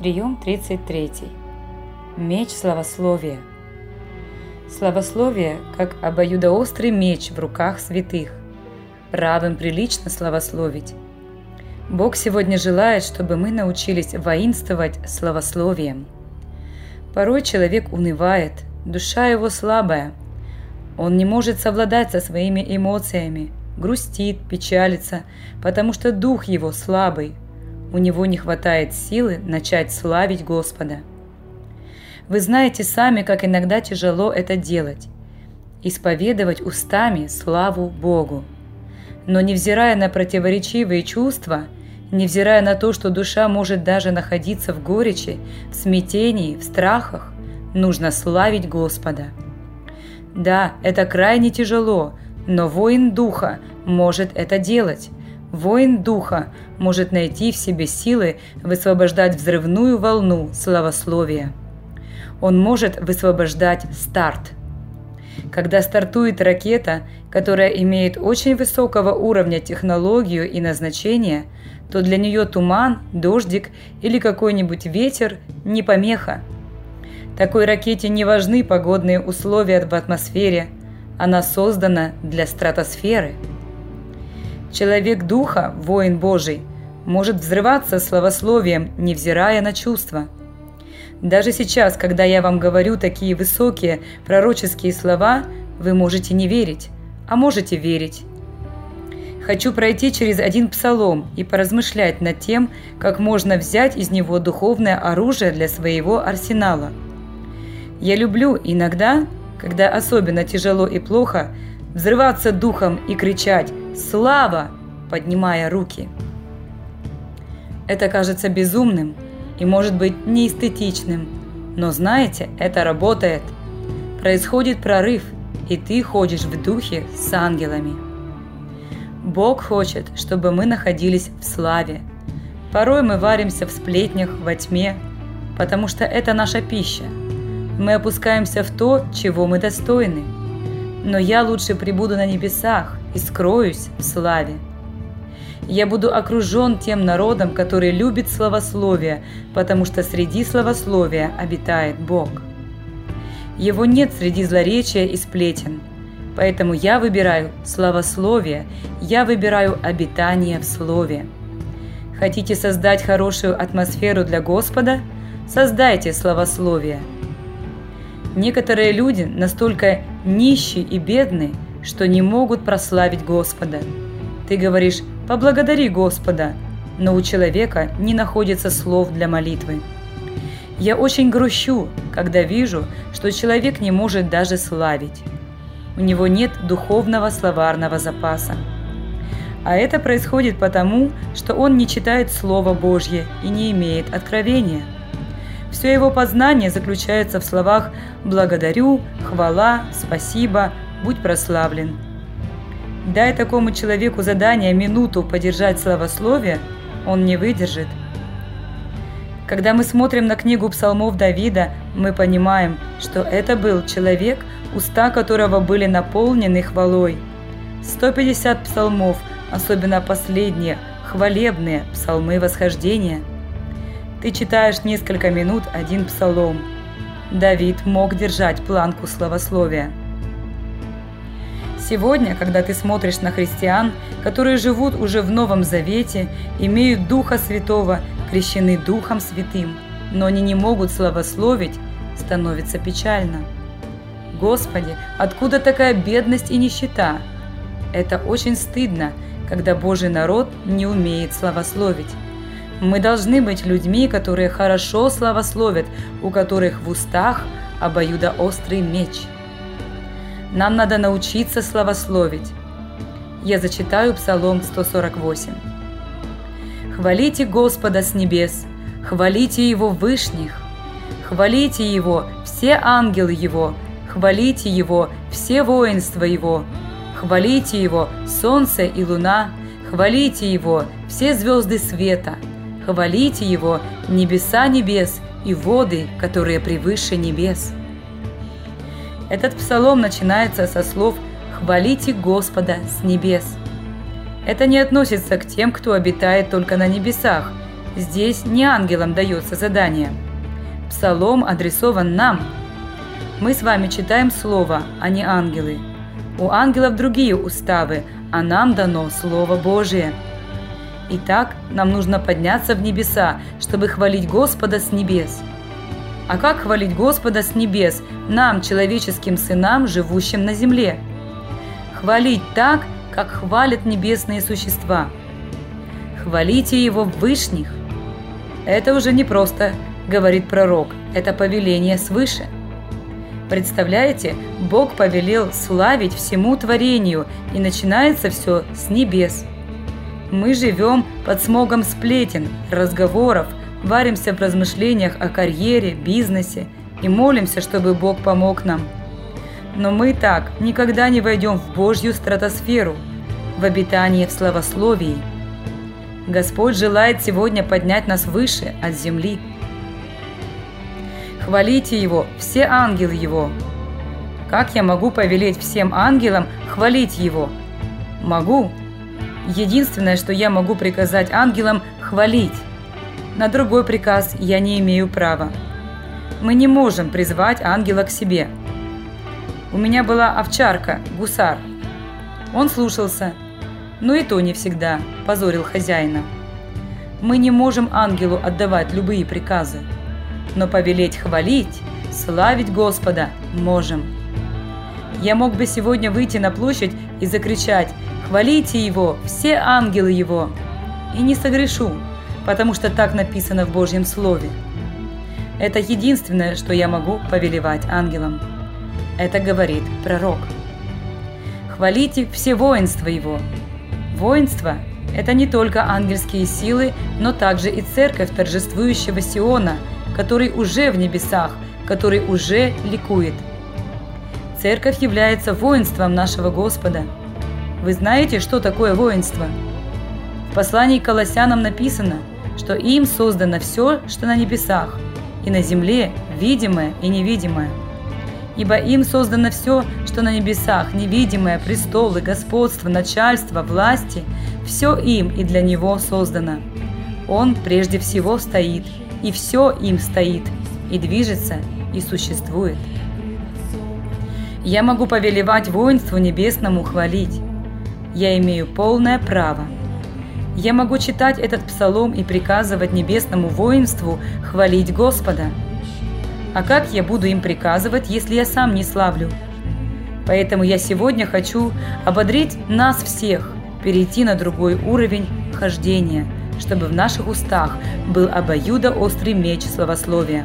Прием 33. Меч славословия. Славословие, как обоюдоострый меч в руках святых. Правым прилично славословить. Бог сегодня желает, чтобы мы научились воинствовать славословием. Порой человек унывает, душа его слабая. Он не может совладать со своими эмоциями, грустит, печалится, потому что дух его слабый – у него не хватает силы начать славить Господа. Вы знаете сами, как иногда тяжело это делать – исповедовать устами славу Богу. Но невзирая на противоречивые чувства, невзирая на то, что душа может даже находиться в горечи, в смятении, в страхах, нужно славить Господа. Да, это крайне тяжело, но воин духа может это делать, Воин духа может найти в себе силы высвобождать взрывную волну славословия. Он может высвобождать старт. Когда стартует ракета, которая имеет очень высокого уровня технологию и назначение, то для нее туман, дождик или какой-нибудь ветер не помеха. Такой ракете не важны погодные условия в атмосфере, она создана для стратосферы – Человек духа, воин Божий, может взрываться словословием, невзирая на чувства. Даже сейчас, когда я вам говорю такие высокие пророческие слова, вы можете не верить, а можете верить. Хочу пройти через один псалом и поразмышлять над тем, как можно взять из него духовное оружие для своего арсенала. Я люблю иногда, когда особенно тяжело и плохо, взрываться духом и кричать «Слава!», поднимая руки. Это кажется безумным и может быть неэстетичным, но знаете, это работает. Происходит прорыв, и ты ходишь в духе с ангелами. Бог хочет, чтобы мы находились в славе. Порой мы варимся в сплетнях, во тьме, потому что это наша пища. Мы опускаемся в то, чего мы достойны – но я лучше прибуду на небесах и скроюсь в славе. Я буду окружен тем народом, который любит словословие, потому что среди словословия обитает Бог. Его нет среди злоречия и сплетен, поэтому я выбираю словословие, я выбираю обитание в слове. Хотите создать хорошую атмосферу для Господа? Создайте словословие – Некоторые люди настолько нищие и бедны, что не могут прославить Господа. Ты говоришь «поблагодари Господа», но у человека не находится слов для молитвы. Я очень грущу, когда вижу, что человек не может даже славить. У него нет духовного словарного запаса. А это происходит потому, что он не читает Слово Божье и не имеет откровения – все его познание заключается в словах «благодарю», «хвала», «спасибо», «будь прославлен». Дай такому человеку задание минуту подержать славословие, он не выдержит. Когда мы смотрим на книгу псалмов Давида, мы понимаем, что это был человек, уста которого были наполнены хвалой. 150 псалмов, особенно последние, хвалебные, псалмы восхождения – ты читаешь несколько минут один псалом. Давид мог держать планку словословия. Сегодня, когда ты смотришь на христиан, которые живут уже в Новом Завете, имеют Духа Святого, крещены Духом Святым, но они не могут славословить, становится печально. Господи, откуда такая бедность и нищета? Это очень стыдно, когда Божий народ не умеет славословить. Мы должны быть людьми, которые хорошо славословят, у которых в устах обоюдоострый меч. Нам надо научиться славословить. Я зачитаю Псалом 148. «Хвалите Господа с небес, хвалите Его вышних, хвалите Его все ангелы Его, хвалите Его все воинства Его, хвалите Его солнце и луна, хвалите Его все звезды света – Хвалите Его, небеса небес и воды, которые превыше небес. Этот псалом начинается со слов «Хвалите Господа с небес». Это не относится к тем, кто обитает только на небесах, Здесь не ангелам дается задание. Псалом адресован нам. Мы с вами читаем Слово, а не ангелы. У ангелов другие уставы, а нам дано Слово Божие. Итак, нам нужно подняться в небеса, чтобы хвалить Господа с небес. А как хвалить Господа с небес нам, человеческим сынам, живущим на земле? Хвалить так, как хвалят небесные существа. Хвалите Его в вышних. Это уже не просто, говорит пророк, это повеление свыше. Представляете, Бог повелел славить всему творению, и начинается все с небес. Мы живем под смогом сплетен, разговоров, варимся в размышлениях о карьере, бизнесе и молимся, чтобы Бог помог нам. Но мы так никогда не войдем в Божью стратосферу, в обитание в славословии. Господь желает сегодня поднять нас выше от земли. Хвалите Его, все ангелы Его. Как я могу повелеть всем ангелам хвалить Его? Могу. Единственное, что я могу приказать ангелам – хвалить. На другой приказ я не имею права. Мы не можем призвать ангела к себе. У меня была овчарка, гусар. Он слушался, но и то не всегда, позорил хозяина. Мы не можем ангелу отдавать любые приказы, но повелеть хвалить, славить Господа можем. Я мог бы сегодня выйти на площадь и закричать «Хвалите Его, все ангелы Его!» и не согрешу, потому что так написано в Божьем Слове. Это единственное, что я могу повелевать ангелам. Это говорит пророк. Хвалите все воинства его. Воинство – это не только ангельские силы, но также и церковь торжествующего Сиона, который уже в небесах, который уже ликует. Церковь является воинством нашего Господа. Вы знаете, что такое воинство? В послании к Колоссянам написано – что им создано все, что на небесах, и на земле, видимое и невидимое. Ибо им создано все, что на небесах, невидимое, престолы, господство, начальство, власти, все им и для него создано. Он прежде всего стоит, и все им стоит, и движется, и существует. Я могу повелевать воинству небесному хвалить. Я имею полное право – я могу читать этот псалом и приказывать небесному воинству хвалить Господа. А как я буду им приказывать, если я сам не славлю? Поэтому я сегодня хочу ободрить нас всех, перейти на другой уровень хождения, чтобы в наших устах был обоюдоострый меч славословия.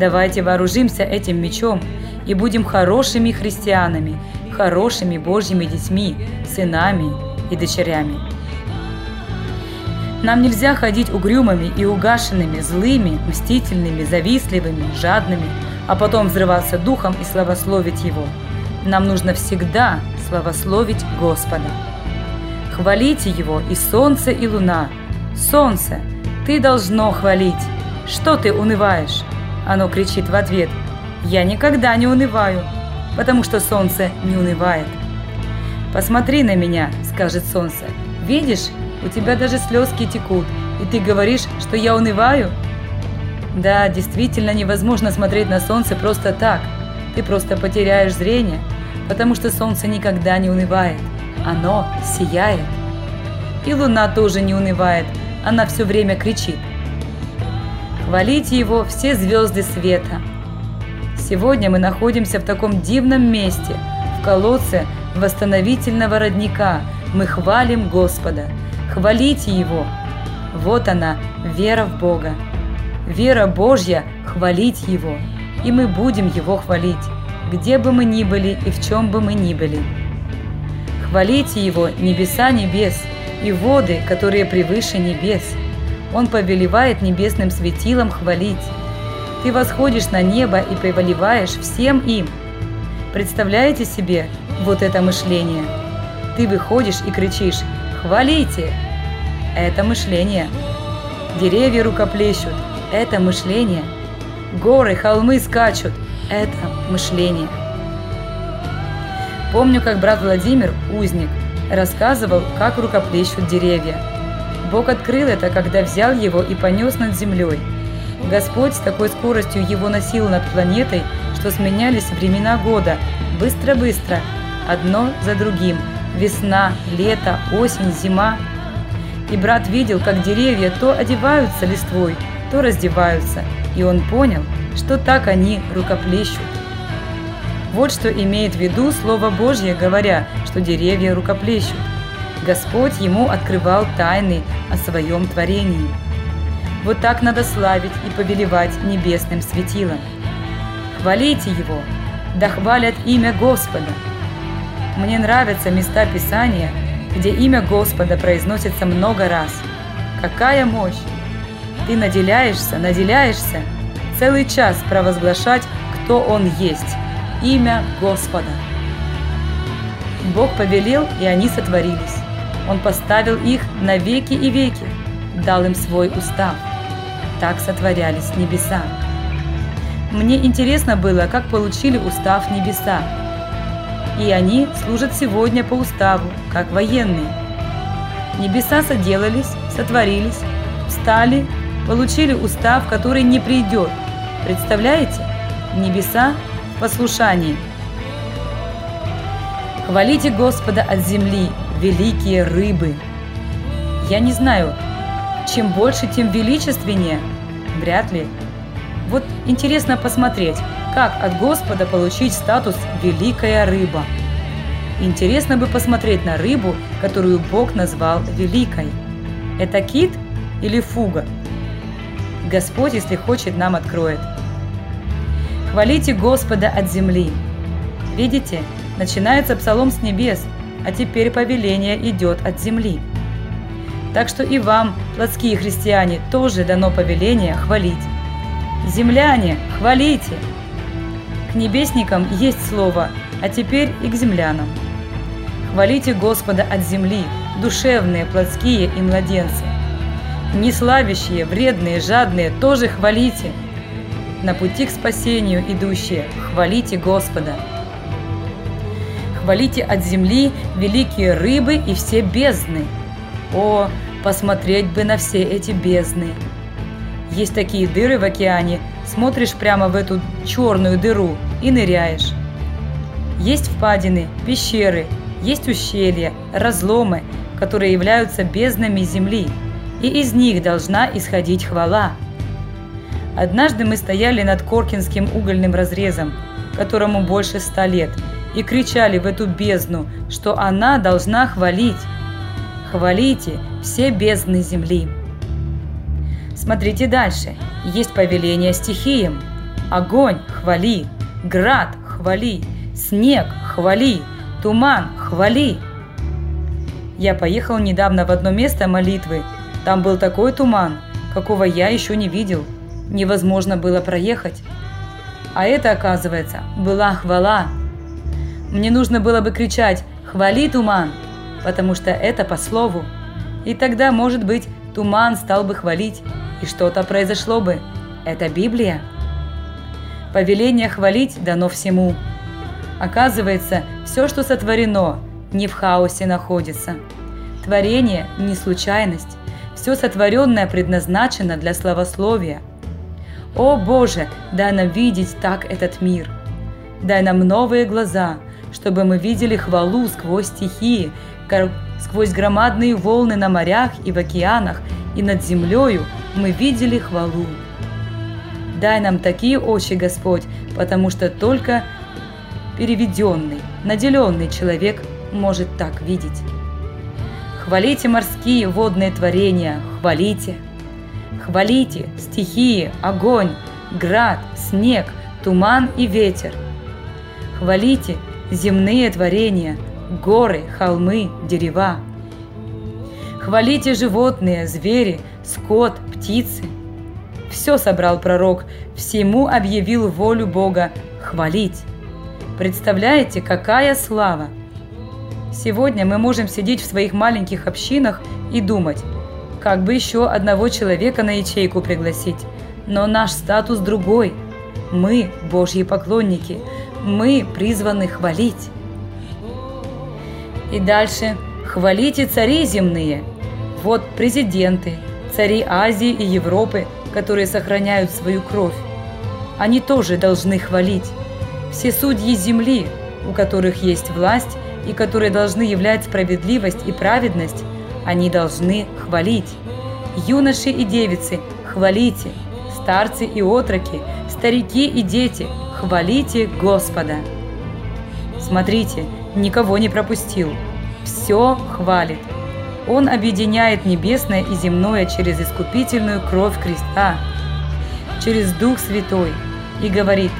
Давайте вооружимся этим мечом и будем хорошими христианами, хорошими Божьими детьми, сынами и дочерями. Нам нельзя ходить угрюмыми и угашенными, злыми, мстительными, завистливыми, жадными, а потом взрываться духом и славословить Его. Нам нужно всегда славословить Господа. Хвалите Его и солнце, и луна. Солнце, ты должно хвалить. Что ты унываешь? Оно кричит в ответ. Я никогда не унываю, потому что солнце не унывает. Посмотри на меня, скажет солнце. Видишь, у тебя даже слезки текут, и ты говоришь, что я унываю? Да, действительно невозможно смотреть на солнце просто так. Ты просто потеряешь зрение, потому что солнце никогда не унывает. Оно сияет. И луна тоже не унывает, она все время кричит. Хвалите его все звезды света. Сегодня мы находимся в таком дивном месте, в колодце восстановительного родника. Мы хвалим Господа – хвалите Его. Вот она, вера в Бога. Вера Божья – хвалить Его, и мы будем Его хвалить, где бы мы ни были и в чем бы мы ни были. Хвалите Его небеса небес и воды, которые превыше небес. Он повелевает небесным светилам хвалить. Ты восходишь на небо и повелеваешь всем им. Представляете себе вот это мышление? Ты выходишь и кричишь Хвалите! Это мышление. Деревья рукоплещут. Это мышление. Горы, холмы скачут. Это мышление. Помню, как брат Владимир, узник, рассказывал, как рукоплещут деревья. Бог открыл это, когда взял его и понес над землей. Господь с такой скоростью его носил над планетой, что сменялись времена года, быстро-быстро, одно за другим. Весна, лето, осень, зима. И брат видел, как деревья то одеваются листвой, то раздеваются, и он понял, что так они рукоплещут. Вот что имеет в виду Слово Божье, говоря, что деревья рукоплещут. Господь ему открывал тайны о своем творении. Вот так надо славить и повелевать небесным светилом. Хвалите Его, да хвалят имя Господа. Мне нравятся места Писания, где имя Господа произносится много раз. Какая мощь! Ты наделяешься, наделяешься целый час провозглашать, кто Он есть, имя Господа. Бог повелел, и они сотворились. Он поставил их на веки и веки, дал им свой устав. Так сотворялись небеса. Мне интересно было, как получили устав небеса. И они служат сегодня по уставу, как военные. Небеса соделались, сотворились, встали, получили устав, который не придет. Представляете? Небеса в послушании. Хвалите Господа от земли, великие рыбы. Я не знаю, чем больше, тем величественнее. Вряд ли. Вот интересно посмотреть, как от Господа получить статус «великая рыба». Интересно бы посмотреть на рыбу, которую Бог назвал великой. Это кит или фуга? Господь, если хочет, нам откроет. Хвалите Господа от земли. Видите, начинается псалом с небес, а теперь повеление идет от земли. Так что и вам, плотские христиане, тоже дано повеление хвалить. Земляне, хвалите! К небесникам есть слово, а теперь и к землянам. Хвалите Господа от земли, душевные, плотские и младенцы. Неславящие, вредные, жадные тоже хвалите. На пути к спасению идущие, хвалите Господа. Хвалите от земли великие рыбы и все бездны. О, посмотреть бы на все эти бездны! Есть такие дыры в океане, смотришь прямо в эту черную дыру и ныряешь. Есть впадины, пещеры, есть ущелья, разломы, которые являются безднами земли, и из них должна исходить хвала. Однажды мы стояли над Коркинским угольным разрезом, которому больше ста лет – и кричали в эту бездну, что она должна хвалить. Хвалите все бездны земли. Смотрите дальше. Есть повеление стихиям. Огонь – хвали, град – хвали, снег – хвали, туман – хвали. Я поехал недавно в одно место молитвы. Там был такой туман, какого я еще не видел. Невозможно было проехать. А это, оказывается, была хвала – мне нужно было бы кричать «Хвали туман!», потому что это по слову. И тогда, может быть, туман стал бы хвалить, и что-то произошло бы. Это Библия. Повеление хвалить дано всему. Оказывается, все, что сотворено, не в хаосе находится. Творение – не случайность. Все сотворенное предназначено для славословия. О Боже, дай нам видеть так этот мир. Дай нам новые глаза – чтобы мы видели хвалу сквозь стихии, сквозь громадные волны на морях и в океанах, и над землею мы видели хвалу. Дай нам такие очи, Господь, потому что только переведенный, наделенный человек может так видеть. Хвалите морские водные творения, хвалите. Хвалите стихии, огонь, град, снег, туман и ветер. Хвалите земные творения, горы, холмы, дерева. Хвалите животные, звери, скот, птицы. Все собрал пророк, всему объявил волю Бога хвалить. Представляете, какая слава! Сегодня мы можем сидеть в своих маленьких общинах и думать, как бы еще одного человека на ячейку пригласить. Но наш статус другой. Мы – Божьи поклонники – мы призваны хвалить. И дальше «Хвалите цари земные, Вот президенты, цари Азии и Европы, которые сохраняют свою кровь. Они тоже должны хвалить. Все судьи земли, у которых есть власть и которые должны являть справедливость и праведность, они должны хвалить. Юноши и девицы, хвалите. Старцы и отроки, старики и дети, хвалите Господа. Смотрите, никого не пропустил. Все хвалит. Он объединяет небесное и земное через искупительную кровь креста, через Дух Святой, и говорит,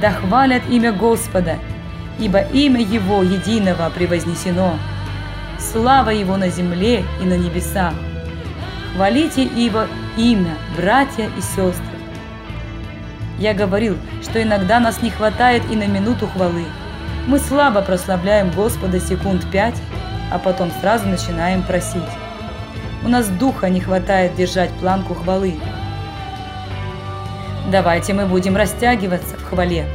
«Да хвалят имя Господа, ибо имя Его единого превознесено. Слава Его на земле и на небесах. Хвалите Его имя, братья и сестры». Я говорил, что иногда нас не хватает и на минуту хвалы. Мы слабо прославляем Господа секунд пять, а потом сразу начинаем просить. У нас духа не хватает держать планку хвалы. Давайте мы будем растягиваться в хвале.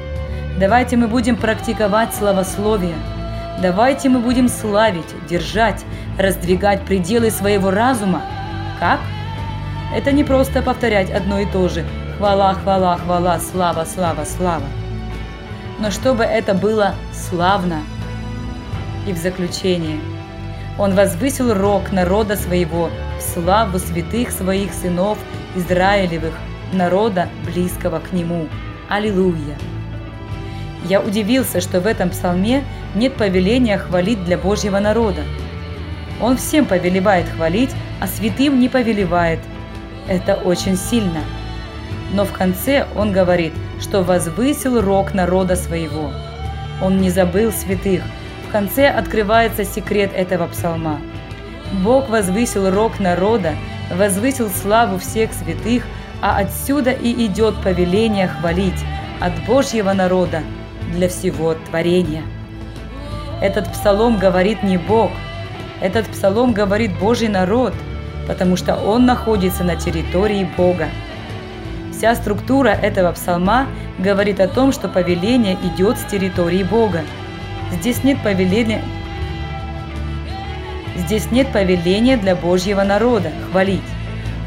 Давайте мы будем практиковать славословие. Давайте мы будем славить, держать, раздвигать пределы своего разума. Как? Это не просто повторять одно и то же. Хвала, хвала, хвала, слава, слава, слава. Но чтобы это было славно. И в заключение – он возвысил рог народа своего в славу святых своих сынов Израилевых, народа, близкого к нему. Аллилуйя! Я удивился, что в этом псалме нет повеления хвалить для Божьего народа. Он всем повелевает хвалить, а святым не повелевает. Это очень сильно. Но в конце он говорит, что возвысил рог народа своего. Он не забыл святых, конце открывается секрет этого псалма. Бог возвысил рог народа, возвысил славу всех святых, а отсюда и идет повеление хвалить от Божьего народа для всего творения. Этот псалом говорит не Бог, этот псалом говорит Божий народ, потому что он находится на территории Бога. Вся структура этого псалма говорит о том, что повеление идет с территории Бога. Здесь нет повеления Здесь нет повеления для Божьего народа хвалить.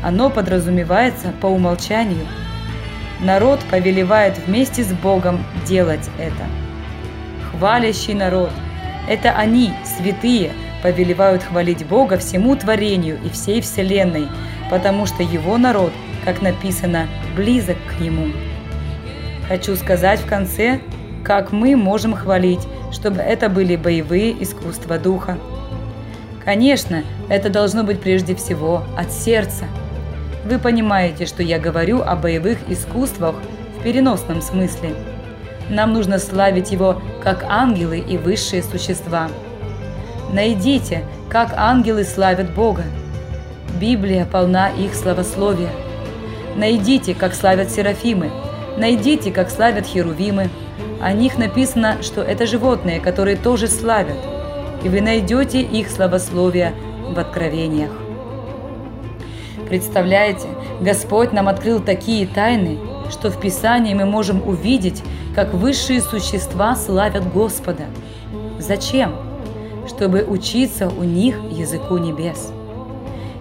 Оно подразумевается по умолчанию. Народ повелевает вместе с Богом делать это. Хвалящий народ – это они, святые, повелевают хвалить Бога всему творению и всей вселенной, потому что его народ, как написано, близок к нему. Хочу сказать в конце, как мы можем хвалить чтобы это были боевые искусства духа. Конечно, это должно быть прежде всего от сердца. Вы понимаете, что я говорю о боевых искусствах в переносном смысле. Нам нужно славить его как ангелы и высшие существа. Найдите, как ангелы славят Бога. Библия полна их славословия. Найдите, как славят серафимы. Найдите, как славят херувимы. О них написано, что это животные, которые тоже славят, и вы найдете их славословие в откровениях. Представляете, Господь нам открыл такие тайны, что в Писании мы можем увидеть, как высшие существа славят Господа. Зачем? Чтобы учиться у них языку небес.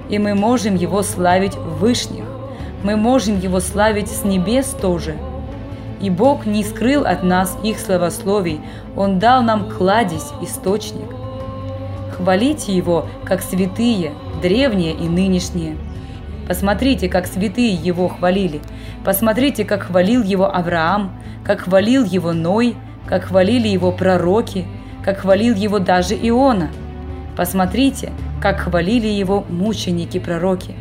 И мы можем Его славить в вышних, мы можем Его славить с небес тоже – и Бог не скрыл от нас их словословий, Он дал нам кладезь, источник. Хвалите Его, как святые, древние и нынешние. Посмотрите, как святые Его хвалили. Посмотрите, как хвалил Его Авраам, как хвалил Его Ной, как хвалили Его пророки, как хвалил Его даже Иона. Посмотрите, как хвалили Его мученики-пророки.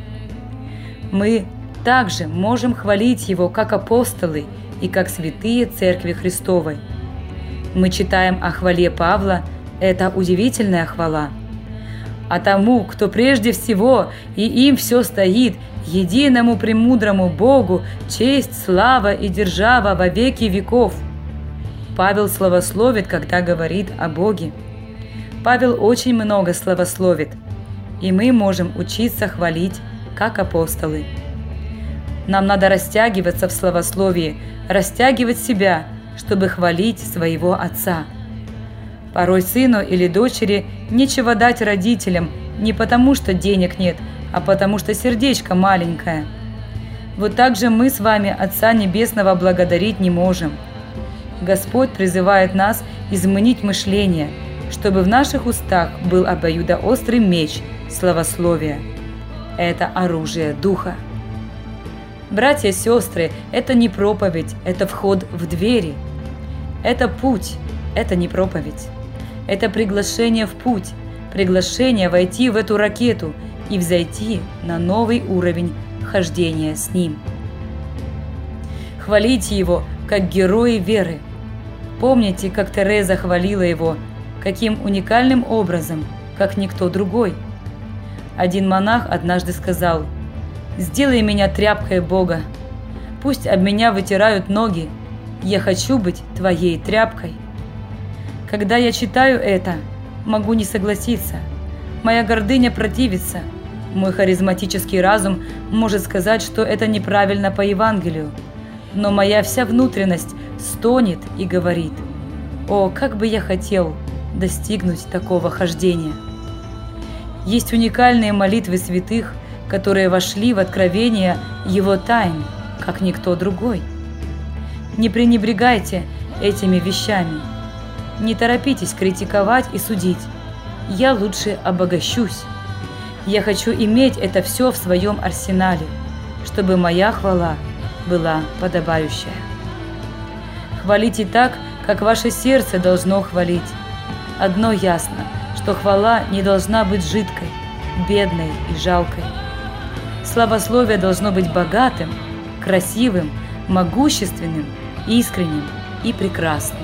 Мы также можем хвалить Его, как апостолы – и как святые Церкви Христовой. Мы читаем о хвале Павла, это удивительная хвала. А тому, кто прежде всего и им все стоит, единому премудрому Богу, честь, слава и держава во веки веков. Павел славословит, когда говорит о Боге. Павел очень много славословит, и мы можем учиться хвалить, как апостолы. Нам надо растягиваться в славословии, растягивать себя, чтобы хвалить своего отца. Порой сыну или дочери нечего дать родителям не потому, что денег нет, а потому что сердечко маленькое. Вот так же мы с вами Отца Небесного благодарить не можем. Господь призывает нас изменить мышление, чтобы в наших устах был обоюдоострый меч словословия. Это оружие Духа. Братья и сестры, это не проповедь, это вход в двери. Это путь, это не проповедь. Это приглашение в путь, приглашение войти в эту ракету и взойти на новый уровень хождения с Ним. Хвалите Его, как герои веры. Помните, как Тереза хвалила Его, каким уникальным образом, как никто другой. Один монах однажды сказал, «Сделай меня тряпкой Бога, пусть об меня вытирают ноги, я хочу быть твоей тряпкой». Когда я читаю это, могу не согласиться. Моя гордыня противится. Мой харизматический разум может сказать, что это неправильно по Евангелию. Но моя вся внутренность стонет и говорит, «О, как бы я хотел достигнуть такого хождения!» Есть уникальные молитвы святых, которые вошли в откровение Его тайн, как никто другой. Не пренебрегайте этими вещами – не торопитесь критиковать и судить. Я лучше обогащусь. Я хочу иметь это все в своем арсенале, чтобы моя хвала была подобающая. Хвалите так, как ваше сердце должно хвалить. Одно ясно, что хвала не должна быть жидкой, бедной и жалкой. Славословие должно быть богатым, красивым, могущественным, искренним и прекрасным.